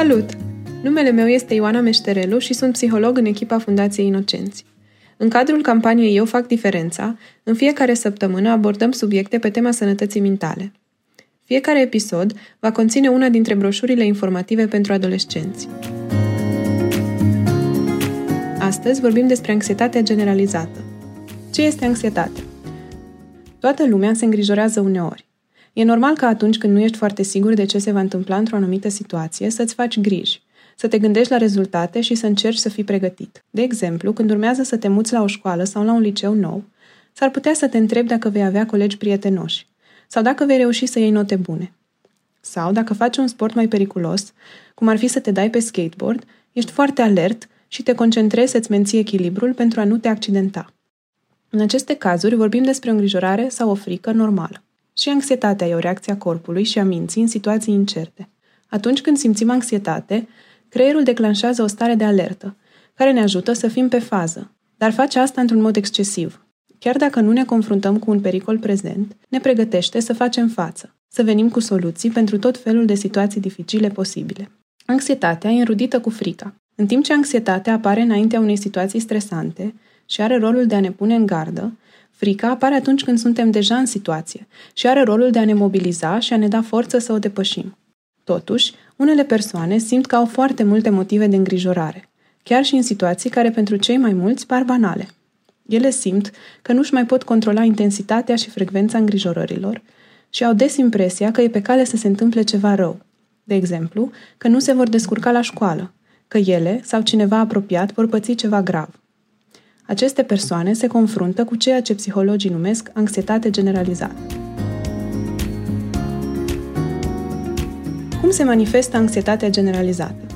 Salut! Numele meu este Ioana Meșterelu și sunt psiholog în echipa Fundației Inocenți. În cadrul campaniei Eu fac diferența, în fiecare săptămână abordăm subiecte pe tema sănătății mentale. Fiecare episod va conține una dintre broșurile informative pentru adolescenți. Astăzi vorbim despre anxietatea generalizată. Ce este anxietatea? Toată lumea se îngrijorează uneori. E normal că atunci când nu ești foarte sigur de ce se va întâmpla într-o anumită situație, să-ți faci griji, să te gândești la rezultate și să încerci să fii pregătit. De exemplu, când urmează să te muți la o școală sau la un liceu nou, s-ar putea să te întrebi dacă vei avea colegi prietenoși sau dacă vei reuși să iei note bune. Sau, dacă faci un sport mai periculos, cum ar fi să te dai pe skateboard, ești foarte alert și te concentrezi să-ți menții echilibrul pentru a nu te accidenta. În aceste cazuri vorbim despre o îngrijorare sau o frică normală. Și anxietatea e o reacție a corpului și a minții în situații incerte. Atunci când simțim anxietate, creierul declanșează o stare de alertă, care ne ajută să fim pe fază, dar face asta într-un mod excesiv. Chiar dacă nu ne confruntăm cu un pericol prezent, ne pregătește să facem față, să venim cu soluții pentru tot felul de situații dificile posibile. Anxietatea e înrudită cu frica. În timp ce anxietatea apare înaintea unei situații stresante și are rolul de a ne pune în gardă, Frica apare atunci când suntem deja în situație și are rolul de a ne mobiliza și a ne da forță să o depășim. Totuși, unele persoane simt că au foarte multe motive de îngrijorare, chiar și în situații care pentru cei mai mulți par banale. Ele simt că nu-și mai pot controla intensitatea și frecvența îngrijorărilor și au des impresia că e pe cale să se întâmple ceva rău. De exemplu, că nu se vor descurca la școală, că ele sau cineva apropiat vor păți ceva grav. Aceste persoane se confruntă cu ceea ce psihologii numesc anxietate generalizată. Cum se manifestă anxietatea generalizată?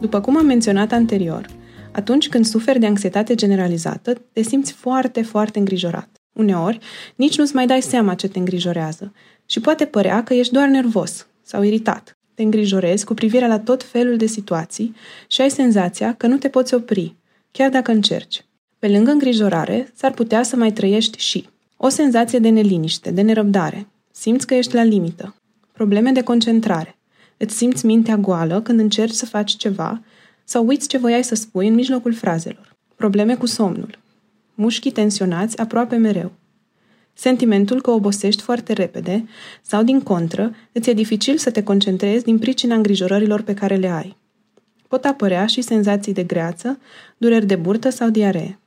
După cum am menționat anterior, atunci când suferi de anxietate generalizată, te simți foarte, foarte îngrijorat. Uneori, nici nu-ți mai dai seama ce te îngrijorează și poate părea că ești doar nervos sau iritat. Te îngrijorezi cu privire la tot felul de situații și ai senzația că nu te poți opri, chiar dacă încerci. Pe lângă îngrijorare, s-ar putea să mai trăiești și o senzație de neliniște, de nerăbdare. Simți că ești la limită. Probleme de concentrare. Îți simți mintea goală când încerci să faci ceva sau uiți ce voiai să spui în mijlocul frazelor. Probleme cu somnul. Mușchii tensionați aproape mereu. Sentimentul că obosești foarte repede sau, din contră, îți e dificil să te concentrezi din pricina îngrijorărilor pe care le ai. Pot apărea și senzații de greață, dureri de burtă sau diaree.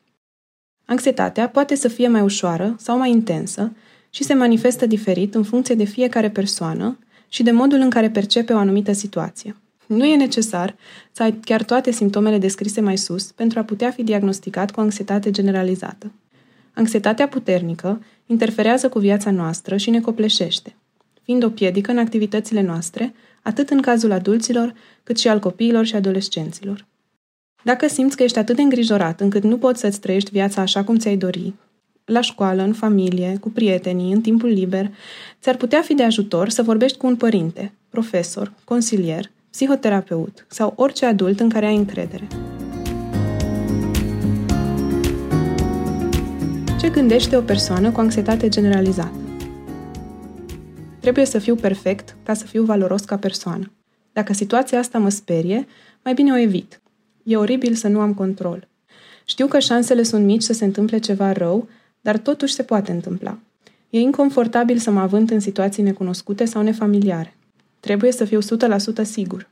Anxietatea poate să fie mai ușoară sau mai intensă și se manifestă diferit în funcție de fiecare persoană și de modul în care percepe o anumită situație. Nu e necesar să ai chiar toate simptomele descrise mai sus pentru a putea fi diagnosticat cu anxietate generalizată. Anxietatea puternică interferează cu viața noastră și ne copleșește, fiind o piedică în activitățile noastre, atât în cazul adulților, cât și al copiilor și adolescenților. Dacă simți că ești atât de îngrijorat încât nu poți să-ți trăiești viața așa cum ți-ai dori, la școală, în familie, cu prietenii, în timpul liber, ți-ar putea fi de ajutor să vorbești cu un părinte, profesor, consilier, psihoterapeut sau orice adult în care ai încredere. Ce gândește o persoană cu anxietate generalizată? Trebuie să fiu perfect ca să fiu valoros ca persoană. Dacă situația asta mă sperie, mai bine o evit. E oribil să nu am control. Știu că șansele sunt mici să se întâmple ceva rău, dar totuși se poate întâmpla. E inconfortabil să mă avânt în situații necunoscute sau nefamiliare. Trebuie să fiu 100% sigur.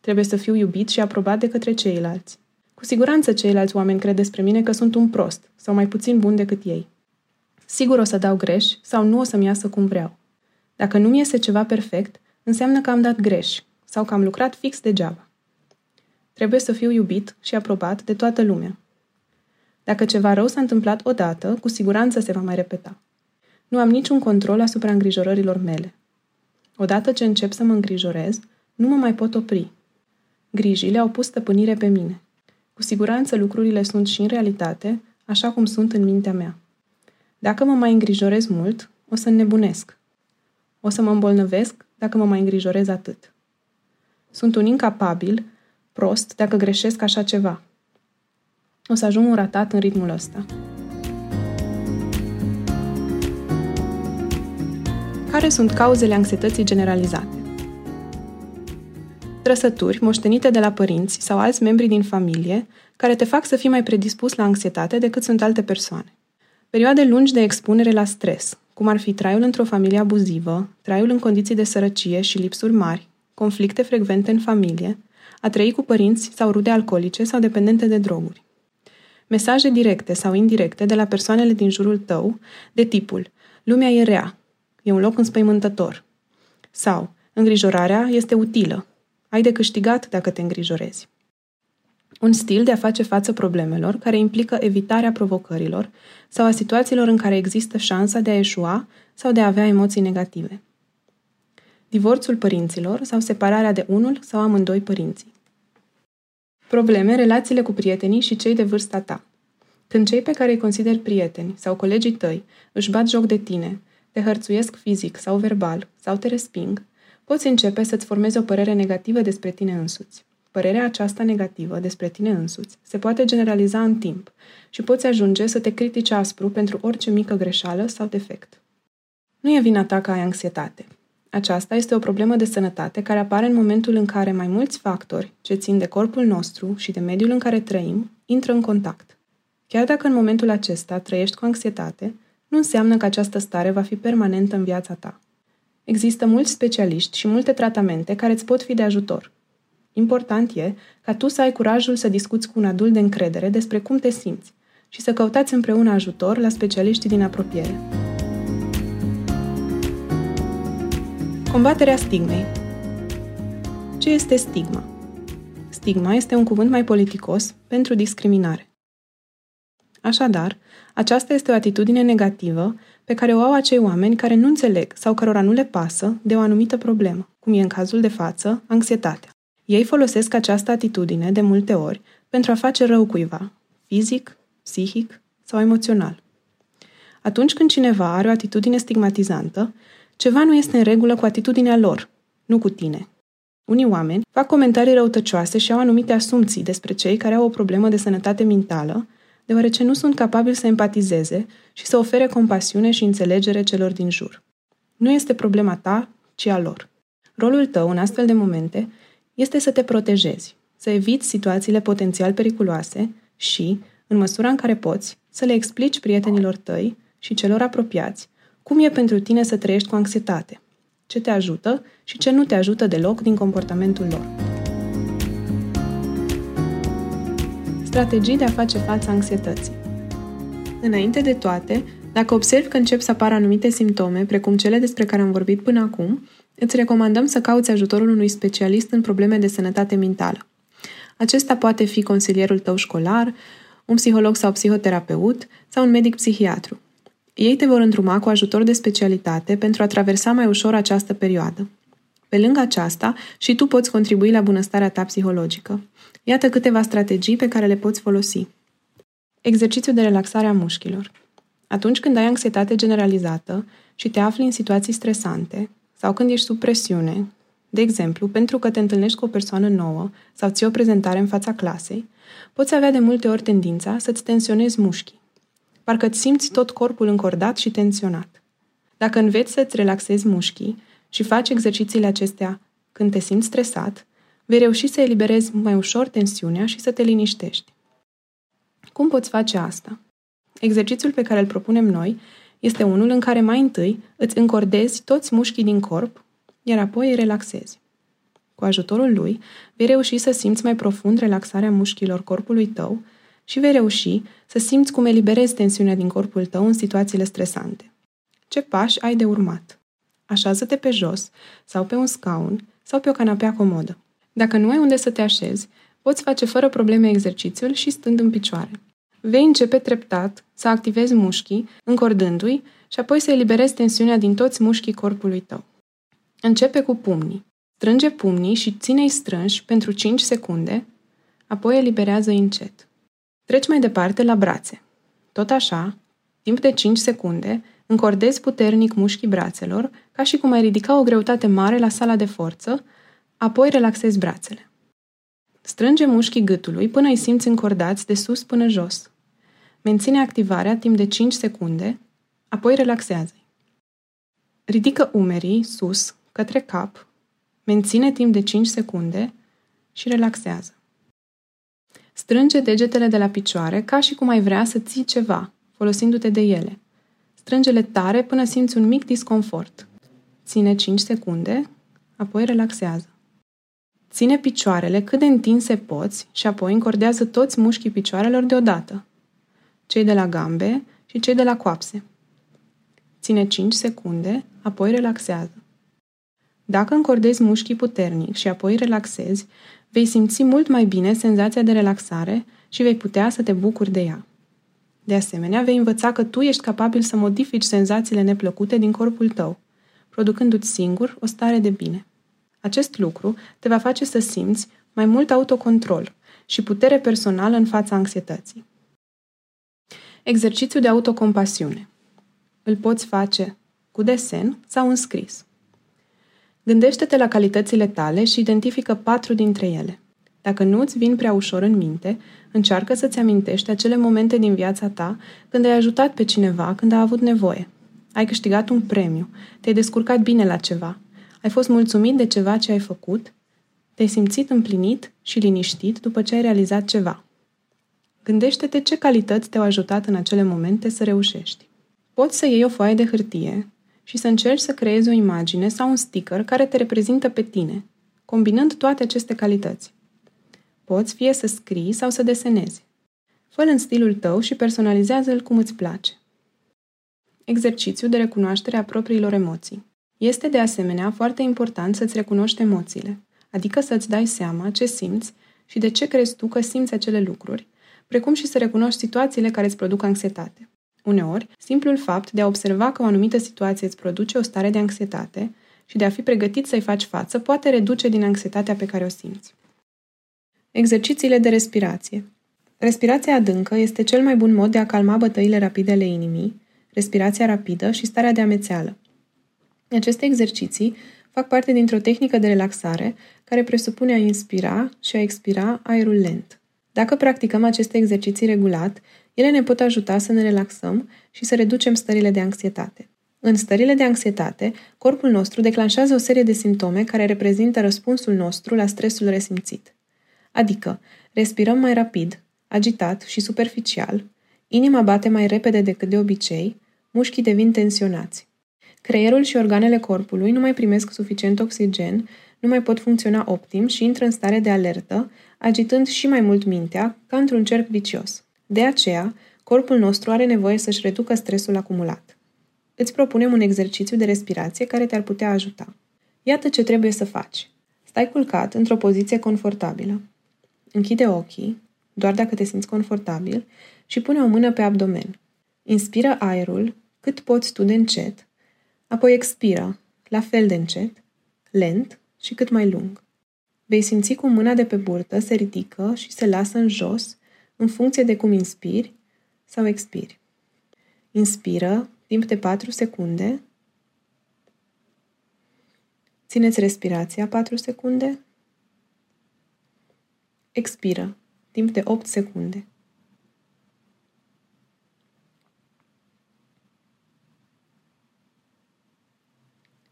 Trebuie să fiu iubit și aprobat de către ceilalți. Cu siguranță ceilalți oameni cred despre mine că sunt un prost sau mai puțin bun decât ei. Sigur o să dau greș sau nu o să-mi iasă cum vreau. Dacă nu mi iese ceva perfect, înseamnă că am dat greș sau că am lucrat fix degeaba. Trebuie să fiu iubit și aprobat de toată lumea. Dacă ceva rău s-a întâmplat odată, cu siguranță se va mai repeta. Nu am niciun control asupra îngrijorărilor mele. Odată ce încep să mă îngrijorez, nu mă mai pot opri. Grijile au pus stăpânire pe mine. Cu siguranță lucrurile sunt și în realitate, așa cum sunt în mintea mea. Dacă mă mai îngrijorez mult, o să nebunesc. O să mă îmbolnăvesc dacă mă mai îngrijorez atât. Sunt un incapabil, prost, dacă greșesc așa ceva. O să ajung un ratat în ritmul ăsta. Care sunt cauzele anxietății generalizate? trăsături moștenite de la părinți sau alți membri din familie care te fac să fii mai predispus la anxietate decât sunt alte persoane. Perioade lungi de expunere la stres, cum ar fi traiul într-o familie abuzivă, traiul în condiții de sărăcie și lipsuri mari, conflicte frecvente în familie, a trăi cu părinți sau rude alcoolice sau dependente de droguri. Mesaje directe sau indirecte de la persoanele din jurul tău, de tipul Lumea e rea, e un loc înspăimântător. Sau Îngrijorarea este utilă, ai de câștigat dacă te îngrijorezi. Un stil de a face față problemelor care implică evitarea provocărilor sau a situațiilor în care există șansa de a eșua sau de a avea emoții negative. Divorțul părinților sau separarea de unul sau amândoi părinții. Probleme, relațiile cu prietenii și cei de vârsta ta. Când cei pe care îi consideri prieteni sau colegii tăi își bat joc de tine, te hărțuiesc fizic sau verbal sau te resping, poți începe să-ți formezi o părere negativă despre tine însuți. Părerea aceasta negativă despre tine însuți se poate generaliza în timp și poți ajunge să te critici aspru pentru orice mică greșeală sau defect. Nu e vina ta că ai anxietate. Aceasta este o problemă de sănătate care apare în momentul în care mai mulți factori ce țin de corpul nostru și de mediul în care trăim intră în contact. Chiar dacă în momentul acesta trăiești cu anxietate, nu înseamnă că această stare va fi permanentă în viața ta. Există mulți specialiști și multe tratamente care îți pot fi de ajutor. Important e ca tu să ai curajul să discuți cu un adult de încredere despre cum te simți și să căutați împreună ajutor la specialiștii din apropiere. Combaterea stigmei Ce este stigma? Stigma este un cuvânt mai politicos pentru discriminare. Așadar, aceasta este o atitudine negativă pe care o au acei oameni care nu înțeleg sau cărora nu le pasă de o anumită problemă, cum e în cazul de față, anxietatea. Ei folosesc această atitudine de multe ori pentru a face rău cuiva, fizic, psihic sau emoțional. Atunci când cineva are o atitudine stigmatizantă, ceva nu este în regulă cu atitudinea lor, nu cu tine. Unii oameni fac comentarii răutăcioase și au anumite asumții despre cei care au o problemă de sănătate mentală deoarece nu sunt capabili să empatizeze și să ofere compasiune și înțelegere celor din jur. Nu este problema ta, ci a lor. Rolul tău în astfel de momente este să te protejezi, să eviți situațiile potențial periculoase și, în măsura în care poți, să le explici prietenilor tăi și celor apropiați cum e pentru tine să trăiești cu anxietate, ce te ajută și ce nu te ajută deloc din comportamentul lor. strategii de a face față anxietății. Înainte de toate, dacă observi că încep să apară anumite simptome, precum cele despre care am vorbit până acum, îți recomandăm să cauți ajutorul unui specialist în probleme de sănătate mentală. Acesta poate fi consilierul tău școlar, un psiholog sau psihoterapeut sau un medic psihiatru. Ei te vor îndruma cu ajutor de specialitate pentru a traversa mai ușor această perioadă. Pe lângă aceasta, și tu poți contribui la bunăstarea ta psihologică. Iată câteva strategii pe care le poți folosi. Exercițiu de relaxare a mușchilor. Atunci când ai anxietate generalizată și te afli în situații stresante sau când ești sub presiune, de exemplu, pentru că te întâlnești cu o persoană nouă sau ți o prezentare în fața clasei, poți avea de multe ori tendința să-ți tensionezi mușchii. Parcă îți simți tot corpul încordat și tensionat. Dacă înveți să-ți relaxezi mușchii și faci exercițiile acestea când te simți stresat, vei reuși să eliberezi mai ușor tensiunea și să te liniștești. Cum poți face asta? Exercițiul pe care îl propunem noi este unul în care mai întâi îți încordezi toți mușchii din corp, iar apoi îi relaxezi. Cu ajutorul lui, vei reuși să simți mai profund relaxarea mușchilor corpului tău și vei reuși să simți cum eliberezi tensiunea din corpul tău în situațiile stresante. Ce pași ai de urmat? Așează-te pe jos sau pe un scaun sau pe o canapea comodă. Dacă nu ai unde să te așezi, poți face fără probleme exercițiul și stând în picioare. Vei începe treptat să activezi mușchii, încordându-i și apoi să eliberezi tensiunea din toți mușchii corpului tău. Începe cu pumnii. Strânge pumnii și ține-i strânși pentru 5 secunde, apoi eliberează încet. Treci mai departe la brațe. Tot așa, timp de 5 secunde, încordezi puternic mușchii brațelor, ca și cum ai ridica o greutate mare la sala de forță, Apoi relaxezi brațele. Strânge mușchii gâtului până îi simți încordați de sus până jos. Menține activarea timp de 5 secunde, apoi relaxează-i. Ridică umerii sus, către cap, menține timp de 5 secunde, și relaxează. Strânge degetele de la picioare ca și cum ai vrea să ții ceva, folosindu-te de ele. Strângele tare până simți un mic disconfort. Ține 5 secunde, apoi relaxează. Ține picioarele cât de întinse poți și apoi încordează toți mușchii picioarelor deodată. Cei de la gambe și cei de la coapse. Ține 5 secunde, apoi relaxează. Dacă încordezi mușchii puternic și apoi relaxezi, vei simți mult mai bine senzația de relaxare și vei putea să te bucuri de ea. De asemenea, vei învăța că tu ești capabil să modifici senzațiile neplăcute din corpul tău, producându-ți singur o stare de bine. Acest lucru te va face să simți mai mult autocontrol și putere personală în fața anxietății. Exercițiu de autocompasiune. Îl poți face cu desen sau în scris. Gândește-te la calitățile tale și identifică patru dintre ele. Dacă nu îți vin prea ușor în minte, încearcă să-ți amintești acele momente din viața ta când ai ajutat pe cineva când a avut nevoie. Ai câștigat un premiu, te-ai descurcat bine la ceva, ai fost mulțumit de ceva ce ai făcut, te-ai simțit împlinit și liniștit după ce ai realizat ceva. Gândește-te ce calități te-au ajutat în acele momente să reușești. Poți să iei o foaie de hârtie și să încerci să creezi o imagine sau un sticker care te reprezintă pe tine, combinând toate aceste calități. Poți fie să scrii sau să desenezi. fă în stilul tău și personalizează-l cum îți place. Exercițiu de recunoaștere a propriilor emoții. Este de asemenea foarte important să-ți recunoști emoțiile, adică să-ți dai seama ce simți și de ce crezi tu că simți acele lucruri, precum și să recunoști situațiile care îți produc anxietate. Uneori, simplul fapt de a observa că o anumită situație îți produce o stare de anxietate și de a fi pregătit să-i faci față poate reduce din anxietatea pe care o simți. Exercițiile de respirație. Respirația adâncă este cel mai bun mod de a calma bătăile rapide ale inimii, respirația rapidă și starea de amețeală. Aceste exerciții fac parte dintr-o tehnică de relaxare care presupune a inspira și a expira aerul lent. Dacă practicăm aceste exerciții regulat, ele ne pot ajuta să ne relaxăm și să reducem stările de anxietate. În stările de anxietate, corpul nostru declanșează o serie de simptome care reprezintă răspunsul nostru la stresul resimțit. Adică, respirăm mai rapid, agitat și superficial, inima bate mai repede decât de obicei, mușchii devin tensionați. Creierul și organele corpului nu mai primesc suficient oxigen, nu mai pot funcționa optim și intră în stare de alertă, agitând și mai mult mintea, ca într-un cerc vicios. De aceea, corpul nostru are nevoie să-și reducă stresul acumulat. Îți propunem un exercițiu de respirație care te-ar putea ajuta. Iată ce trebuie să faci. Stai culcat într-o poziție confortabilă. Închide ochii, doar dacă te simți confortabil, și pune o mână pe abdomen. Inspiră aerul cât poți tu de încet, apoi expiră, la fel de încet, lent și cât mai lung. Vei simți cum mâna de pe burtă se ridică și se lasă în jos, în funcție de cum inspiri sau expiri. Inspiră timp de 4 secunde. Țineți respirația 4 secunde. Expiră timp de 8 secunde.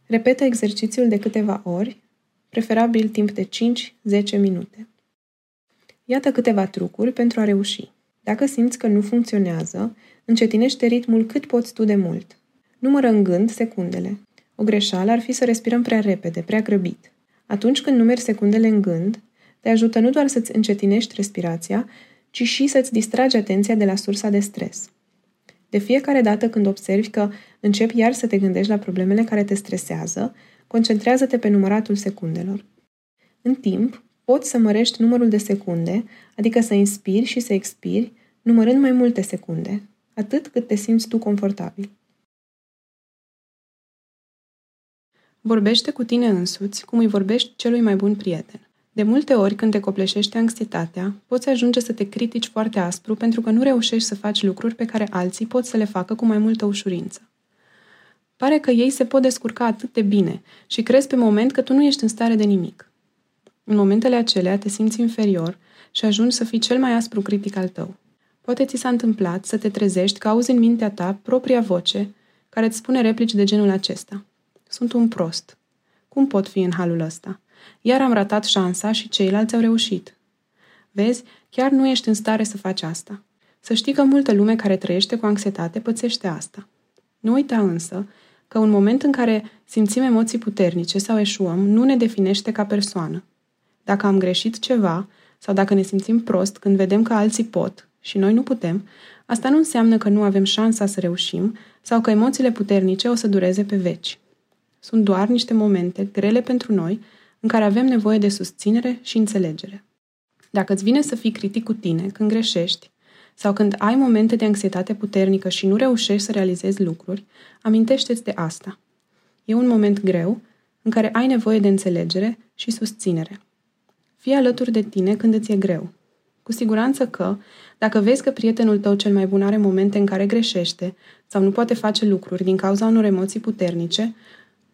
Repetă exercițiul de câteva ori, preferabil timp de 5-10 minute. Iată câteva trucuri pentru a reuși. Dacă simți că nu funcționează, încetinește ritmul cât poți tu de mult. Numără în gând secundele. O greșeală ar fi să respirăm prea repede, prea grăbit. Atunci când numeri secundele în gând, te ajută nu doar să-ți încetinești respirația, ci și să-ți distragi atenția de la sursa de stres. De fiecare dată când observi că începi iar să te gândești la problemele care te stresează, concentrează-te pe număratul secundelor. În timp, poți să mărești numărul de secunde, adică să inspiri și să expiri, numărând mai multe secunde, atât cât te simți tu confortabil. Vorbește cu tine însuți cum îi vorbești celui mai bun prieten. De multe ori, când te copleșește anxietatea, poți ajunge să te critici foarte aspru pentru că nu reușești să faci lucruri pe care alții pot să le facă cu mai multă ușurință. Pare că ei se pot descurca atât de bine și crezi pe moment că tu nu ești în stare de nimic. În momentele acelea te simți inferior și ajungi să fii cel mai aspru critic al tău. Poate ți s-a întâmplat să te trezești că auzi în mintea ta propria voce care îți spune replici de genul acesta. Sunt un prost. Cum pot fi în halul ăsta? Iar am ratat șansa și ceilalți au reușit. Vezi, chiar nu ești în stare să faci asta. Să știi că multă lume care trăiește cu anxietate pățește asta. Nu uita însă că un moment în care simțim emoții puternice sau eșuăm nu ne definește ca persoană. Dacă am greșit ceva sau dacă ne simțim prost când vedem că alții pot și noi nu putem, asta nu înseamnă că nu avem șansa să reușim sau că emoțiile puternice o să dureze pe veci. Sunt doar niște momente grele pentru noi în care avem nevoie de susținere și înțelegere. Dacă îți vine să fii critic cu tine când greșești sau când ai momente de anxietate puternică și nu reușești să realizezi lucruri, amintește-ți de asta. E un moment greu în care ai nevoie de înțelegere și susținere. Fii alături de tine când îți e greu. Cu siguranță că, dacă vezi că prietenul tău cel mai bun are momente în care greșește sau nu poate face lucruri din cauza unor emoții puternice,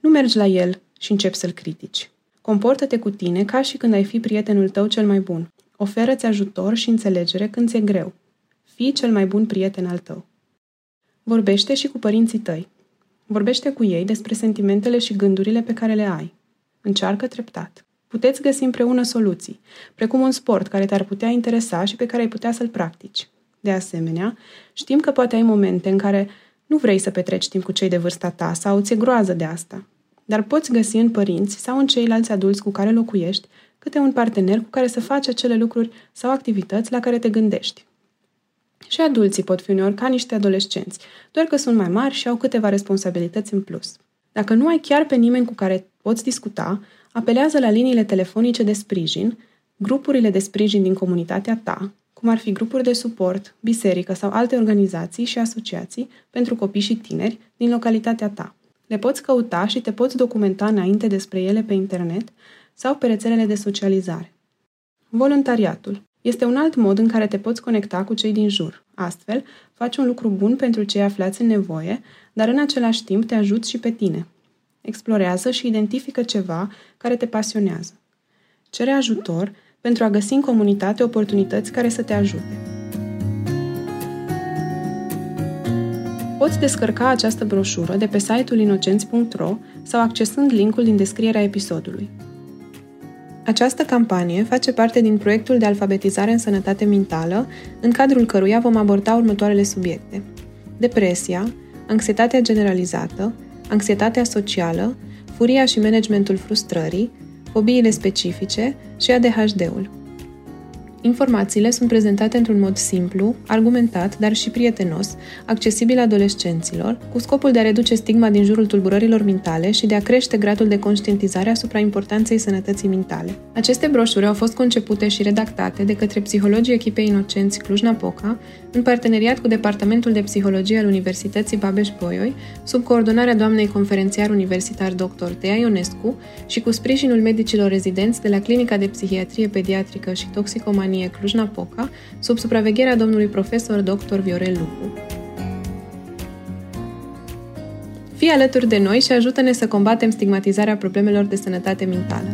nu mergi la el și începi să-l critici. Comportă-te cu tine ca și când ai fi prietenul tău cel mai bun. Oferă-ți ajutor și înțelegere când ți-e greu. Fii cel mai bun prieten al tău. Vorbește și cu părinții tăi. Vorbește cu ei despre sentimentele și gândurile pe care le ai. Încearcă treptat. Puteți găsi împreună soluții, precum un sport care te-ar putea interesa și pe care ai putea să-l practici. De asemenea, știm că poate ai momente în care nu vrei să petreci timp cu cei de vârsta ta sau ți-e groază de asta. Dar poți găsi în părinți sau în ceilalți adulți cu care locuiești câte un partener cu care să faci acele lucruri sau activități la care te gândești. Și adulții pot fi uneori ca niște adolescenți, doar că sunt mai mari și au câteva responsabilități în plus. Dacă nu ai chiar pe nimeni cu care poți discuta, apelează la liniile telefonice de sprijin, grupurile de sprijin din comunitatea ta, cum ar fi grupuri de suport, biserică sau alte organizații și asociații pentru copii și tineri din localitatea ta. Le poți căuta și te poți documenta înainte despre ele pe internet sau pe rețelele de socializare. Voluntariatul este un alt mod în care te poți conecta cu cei din jur. Astfel, faci un lucru bun pentru cei aflați în nevoie, dar în același timp te ajuți și pe tine. Explorează și identifică ceva care te pasionează. Cere ajutor pentru a găsi în comunitate oportunități care să te ajute. Poți descărca această broșură de pe site-ul inocenți.ro sau accesând linkul din descrierea episodului. Această campanie face parte din proiectul de alfabetizare în sănătate mentală, în cadrul căruia vom aborda următoarele subiecte. Depresia, anxietatea generalizată, anxietatea socială, furia și managementul frustrării, fobiile specifice și ADHD-ul. Informațiile sunt prezentate într-un mod simplu, argumentat, dar și prietenos, accesibil adolescenților, cu scopul de a reduce stigma din jurul tulburărilor mentale și de a crește gradul de conștientizare asupra importanței sănătății mentale. Aceste broșuri au fost concepute și redactate de către psihologii echipei Inocenți Cluj-Napoca, în parteneriat cu Departamentul de Psihologie al Universității Babeș-Bolyai, sub coordonarea doamnei conferențiar universitar dr. Tea Ionescu și cu sprijinul medicilor rezidenți de la Clinica de Psihiatrie Pediatrică și Toxicomanie Companie Cluj-Napoca, sub supravegherea domnului profesor dr. Viorel Lupu. Fii alături de noi și ajută-ne să combatem stigmatizarea problemelor de sănătate mentală.